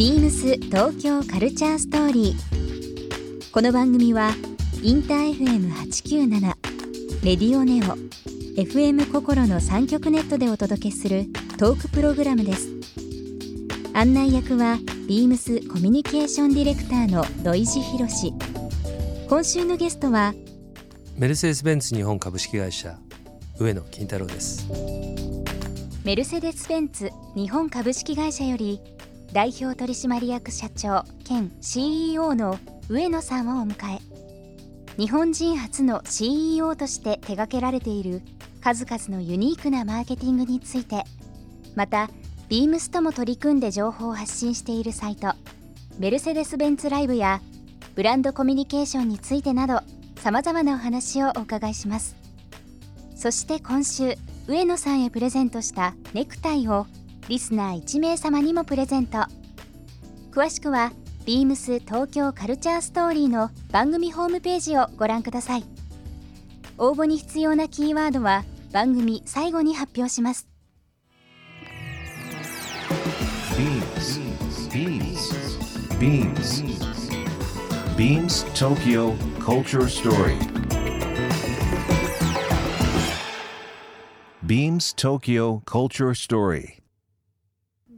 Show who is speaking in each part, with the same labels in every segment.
Speaker 1: ビームス東京カルチャーストーリー。この番組はインター FM897 レディオネオ FM 心の三極ネットでお届けするトークプログラムです。案内役はビームスコミュニケーションディレクターの土井博志。今週のゲストは
Speaker 2: メルセデス・ベンツ日本株式会社上野金太郎です
Speaker 1: メルセデス・ベンツ日本株式会社より代表取締役社長兼 CEO の上野さんをお迎え。日本人初の CEO として手掛けられている数々のユニークなマーケティングについて。またビームスとも取り組んで情報を発信しているサイトメルセデス・ベンツライブやブランドコミュニケーションについてなどさまざまなお話をお伺いします。そして今週上野さんへプレゼントしたネクタイをリスナー1名様にもプレゼント詳しくはビームス東京カルチャーストーリーの番組ホームページをご覧ください応募に必要なキーワードは番組最後に発表します
Speaker 3: Beams. Beams. Beams Tokyo Culture Story. Beams Tokyo Culture Story.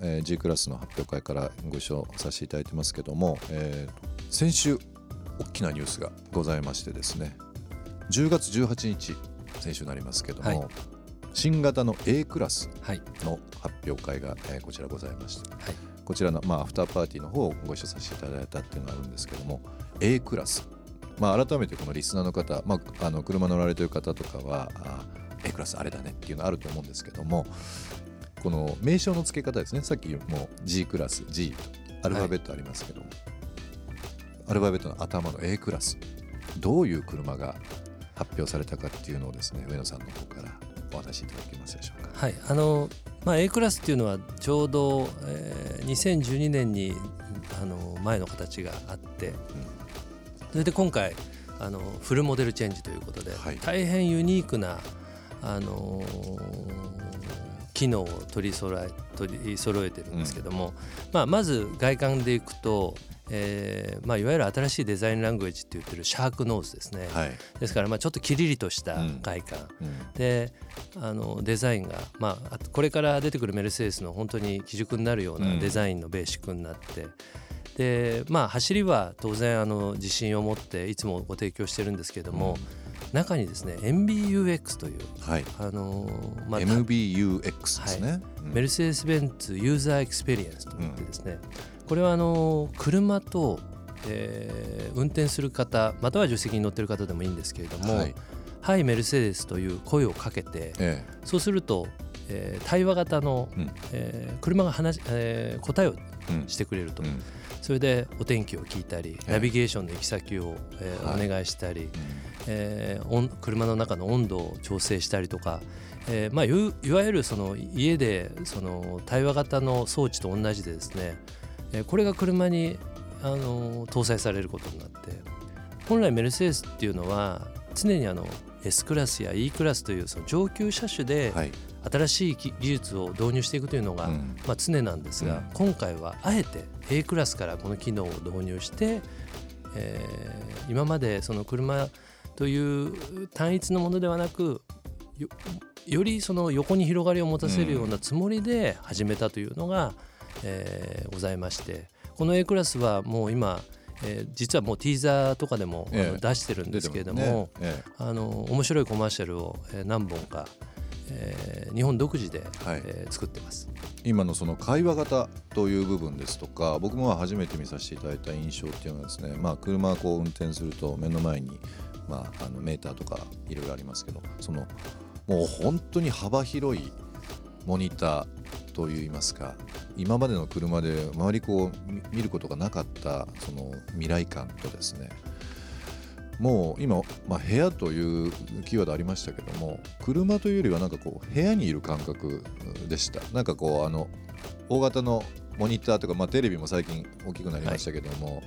Speaker 4: えー G クラスの発表会からご一緒させていただいてますけども、えー先週大きなニュースがございましてですね10月18日先週になりますけども、
Speaker 2: はい。
Speaker 4: 新型の A クラス
Speaker 2: はい。
Speaker 4: の発表会が、えーこちらございまして
Speaker 2: はい。
Speaker 4: こちらの、まあ、アフターパーティーの方をご一緒させていただいたっていうのがあるんですけども A クラス、まあ、改めてこのリスナーの方、まあ、あの車乗られてる方とかはあ A クラスあれだねっていうのあると思うんですけどもこの名称の付け方ですね。さっきも G クラス G とアルファベットありますけども、アルファベットの頭の A クラスどういう車が発表されたかっていうのをですね上野さんの方からお話しいただけますでしょうか。
Speaker 2: はい。あのまあ A クラスっていうのはちょうど、えー2012年にあの前の形があって、それで今回あのフルモデルチェンジということで、
Speaker 4: はい。
Speaker 2: 大変ユニークなあのー機能を取り揃え取り揃えてるんですけども、まあ、まず外観でいくと、えーまあ、いわゆる新しいデザインラングエッジって言ってるシャークノーズですね、
Speaker 4: はい。
Speaker 2: ですからまあちょっとキリリとした外観、
Speaker 4: うん。
Speaker 2: であのデザインが、まあ、これから出てくるメルセデスの本当に基軸になるよう
Speaker 4: う
Speaker 2: なん。デザインのベーシックになって、でまあ走りは当然あの自信を持っていつもご提供してるんですけども、中にですね MBUX という
Speaker 4: はい。
Speaker 2: あのまあ
Speaker 4: MBUX ですね。うん。
Speaker 2: メルセデス・ベンツ User Experience といってですね、これはあの車と、えー運転する方または助手席に乗ってる方でもいいんですけれども
Speaker 4: はい「
Speaker 2: はい、メルセデス」という声をかけて
Speaker 4: え
Speaker 2: そうすると、えー対話型の、
Speaker 4: うん。
Speaker 2: えー車が話、えー答えを
Speaker 4: えうん。
Speaker 2: してくれると、
Speaker 4: うん。
Speaker 2: それでお天気を聞いたり、
Speaker 4: え
Speaker 2: ナビゲーションの行き先を、えー
Speaker 4: はい。
Speaker 2: お願いしたり、えー温車の中の温度を調整したりとか、えーまあ、いいわゆるその家でその対話型の装置と同じでですね、えーこれが車にあの搭載されることになって本来メルセデスっていうのは常にあの S クラスや E クラスというその上級車種で
Speaker 4: はい。
Speaker 2: 新しい技技術を導入していくというのが、
Speaker 4: うん。
Speaker 2: まあ、常なんですが、
Speaker 4: うん。
Speaker 2: 今回はあえて A クラスからこの機能を導入して、えー今までその車という単一のものではなくよよりその横に広がりを持たせるようなつもりで始めたというのが、えーございましてこの A クラスはもう今、えー実はもうティーザーとかでも、
Speaker 4: え
Speaker 2: 出してるんですけれども、
Speaker 4: ね。え。
Speaker 2: あの面白いコマーシャルを、えー何本か、えー日本独自で、
Speaker 4: はい。
Speaker 2: えー作ってます。
Speaker 4: 今のその会話型という部分ですとか僕も初めて見させていただいた印象っていうのはですね、まあ、車をこう運転すると目の前に、まあ、あのメーターとかいろいろありますけどそのもう本当に幅広いモニターといいますか今までの車で周りこう見ることがなかったその未来感とですねもう今、まあ、部屋というキーワードありましたけども車というよりはなんかこう部屋にいる感覚でした。なんかこうあの大型のモニターとか、まあ、テレビも最近大きくなりましたけども、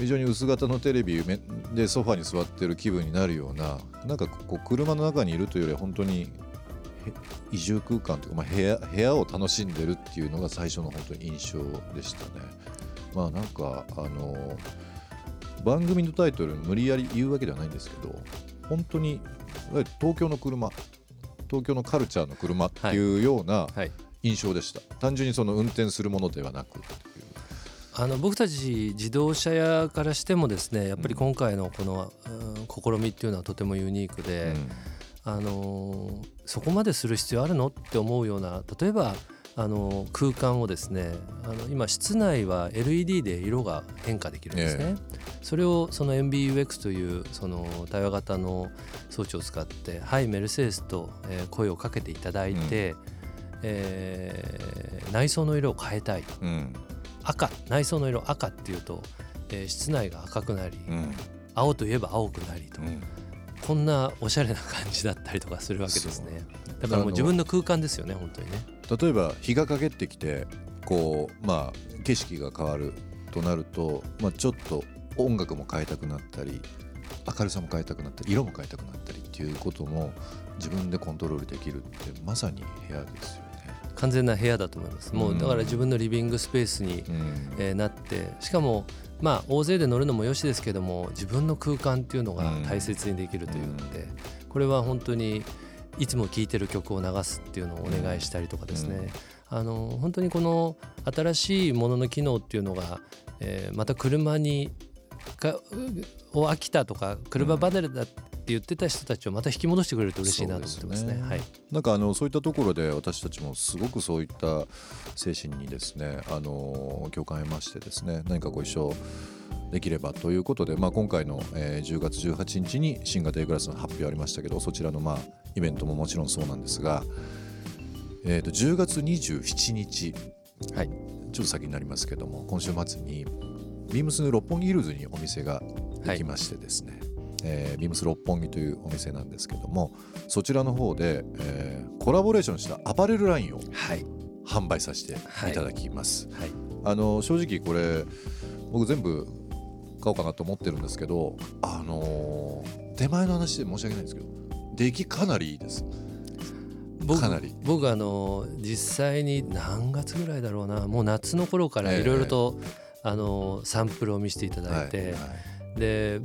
Speaker 4: 非常に薄型のテレビめでソファに座ってる気分になるようななんかこう車の中にいるというよりは本当にへ移住空間というか、まあ、部屋部屋を楽しんでるっていうのが最初の本当に印象でしたね。まあなんかあの番組のタイトル無理やり言うわけではないんですけど本当に東京の車東京のカルチャーの車っていうような
Speaker 2: はい。
Speaker 4: 印象でした、単純にその運転するものではなく
Speaker 2: あの僕たち自動車屋からしてもですねやっぱり今回のこの、うん試みっていうのはとてもユニークで、あのーそこまでする必要あるのって思うような例えばあのー空間をですねあの今室内は LED で色が変化できるんですね。それをその MBUX というその対話型の装置を使って「はいメルセデス」と、えー声をかけていただいて、えー内装の色を変えたい
Speaker 4: うん
Speaker 2: 赤内装の色赤っていうと、えー室内が赤くなり
Speaker 4: うん。
Speaker 2: 青といえば青くなりと、
Speaker 4: うん。
Speaker 2: こんなおしゃれな感じだったりとかするわけですね。だからもう自分の空間ですよね本当にね。
Speaker 4: 例えば日が陰ってきてこうまあ景色が変わるとなると、まあ、ちょっと音楽も変えたくなったり明るさも変えたくなったり色も変えたくなったりっていうことも自分でコントロールできるってまさに部屋ですよね。
Speaker 2: 完全な部屋だと思います。もうだから自分のリビングスペースに、
Speaker 4: うん。
Speaker 2: えーなってしかもまあ大勢で乗るのもよしですけども自分の空間っていうのが大切にできるというので、これは本当にいつも聴いてる曲を流すっていうのをお願いしたりとかですね、あの本当にこの新しいものの機能っていうのが、えーまた車にがを飽きたとか車離れだって言ってた人たちをまた引き戻してくれると嬉しいなと思ってますね。
Speaker 4: すね。
Speaker 2: はい、
Speaker 4: なんかあのそういったところで私たちもすごくそういった精神にですねあの共感を得ましてですね何かご一緒できればということで、まあ、今回の、えー10月18日に新型 A クラスの発表ありましたけどそちらのまあイベントももちろんそうなんですが、えー、と10月27日、
Speaker 2: はい。
Speaker 4: ちょっと先になりますけども今週末にビームス六本木ヒルズにお店ができましてですね、えービームス六本木というお店なんですけどもそちらの方で、えーコラボレーションしたアパレルラインを
Speaker 2: はい。
Speaker 4: 販売させてい。ただきます、
Speaker 2: はい。
Speaker 4: あの正直これ僕全部買おうかなと思ってるんですけどあのー手前の話で申し訳ないんですけど出来かなりいいです。
Speaker 2: 僕
Speaker 4: かなり。
Speaker 2: 僕あの実際に何月ぐらいだろうな。もう夏の頃から
Speaker 4: ええ。
Speaker 2: いろいろと、あのサンプルを見せていただいて、
Speaker 4: はい。はい。
Speaker 2: で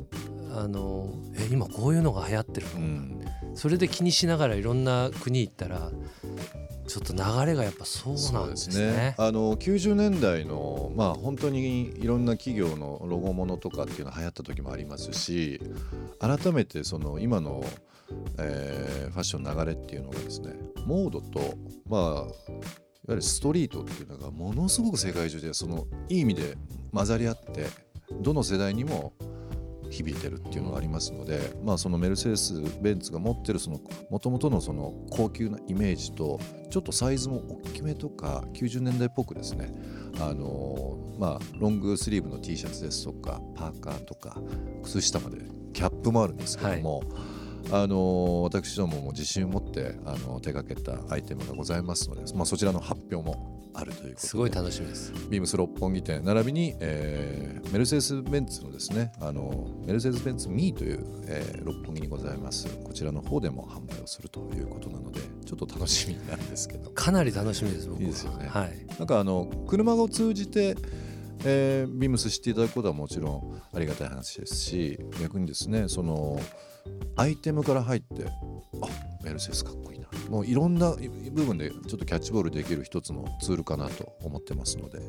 Speaker 2: あのえ今こういうのが流行ってるの、
Speaker 4: うん。
Speaker 2: それで気にしながらいろんな国行ったらちょっと流れがやっぱそうなんですね。
Speaker 4: あの90年代のまあ本当にいろんな企業のロゴものとかっていうのが流行った時もありますし改めてその今の、えーファッションの流れっていうのがですねモードとまあいわゆるストリートっていうのがものすごく世界中でそのいい意味で混ざり合ってどの世代にも響いてるっていうのがありますので、まあ、そのメルセデス・ベンツが持ってるその元々のその高級なイメージとちょっとサイズも大きめとか90年代っぽくですね。あのまあロングスリーブの T シャツですとかパーカーとか靴下までキャップもあるんですけども、あの私どもも自信を持ってあの手掛けたアイテムがございますので、まあ、そちらの発表もあるということで。す
Speaker 2: ごい楽しみです。
Speaker 4: ビームス六本木店並びに、えーメルセデス・ベンツのですねあのメルセデス・ベンツ・ミーという、えー六本木にございます。こちらの方でも販売をするということなのでちょっと楽しみなんですけど。
Speaker 2: かなり楽しみです僕は。い
Speaker 4: いですよね。
Speaker 2: はい。
Speaker 4: なんかあの車を通じて、えービームス知っていただくことはもちろんありがたい話ですし逆にですねそのアイテムから入ってあメルセデスか。っもういろんな部分でちょっとキャッチボールできる一つのツールかなと思ってますので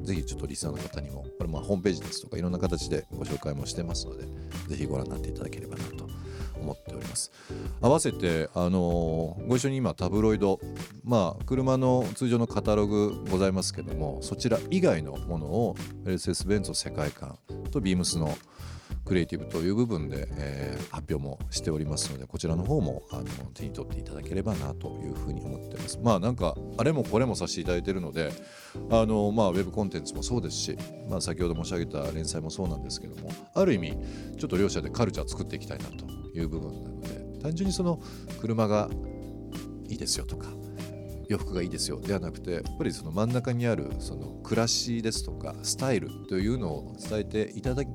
Speaker 4: ぜひちょっとリスナーの方にもこれまホームページですとかいろんな形でご紹介もしてますのでぜひご覧になっていただければなと思っております。合わせて、あのーご一緒に今タブロイドまあ車の通常のカタログございますけどもそちら以外のものをメルセデス・ベンツの世界観とビームスの、クリエイティブという部分で、えー発表もしておりますのでこちらの方もあの手に取っていただければなというふうに思ってます。まあなんかあれもこれもさせていただいているのであのまあウェブコンテンツもそうですし、まあ、先ほど申し上げた連載もそうなんですけどもある意味ちょっと両者でカルチャー作っていきたいなという部分なので単純にその車がいいですよとか洋服がいいですよ。ではなくてやっぱりその真ん中にあるその暮らしですとかスタイルというのを伝えていただき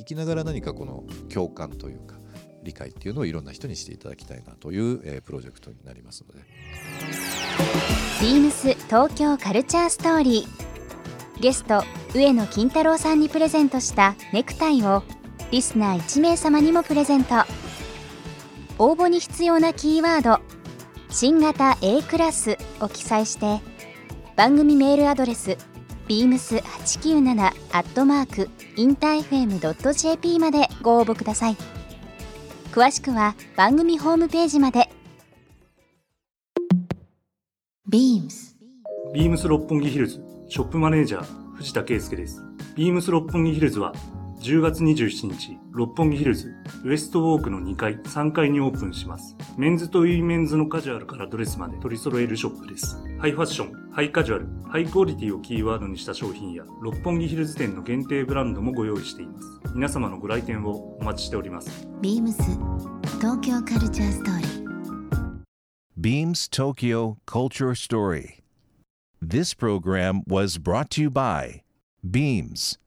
Speaker 4: いきながら何かこの共感というか理解っていうのをいろんな人にしていただきたいなという、えープロジェクトになりますので。
Speaker 1: ビームス東京カルチャーストーリー。ゲスト上野金太郎さんにプレゼントしたネクタイをリスナー1名様にもプレゼント。応募に必要なキーワード「新型 A クラス」を記載して番組メールアドレス beams897 アットマークインター FM.jp までご応募ください。詳しくは番組ホームページまで。
Speaker 5: BEAMS
Speaker 6: ビームス六本木ヒルズショップマネージャー藤田圭介です。ビームス六本木ヒルズは10月27日、六本木ヒルズウエストウォークの2階、3階にオープンします。メンズとウィメンズのカジュアルからドレスまで取り揃えるショップです。ハイファッション、ハイカジュアル、ハイクオリティをキーワードにした商品や六本木ヒルズ店の限定ブランドもご用意しています。皆様のご来店をお待ちしております。
Speaker 5: BEAMS 東京カルチャーストーリー
Speaker 3: Beams Tokyo Culture Story. This program was brought to you by Beams.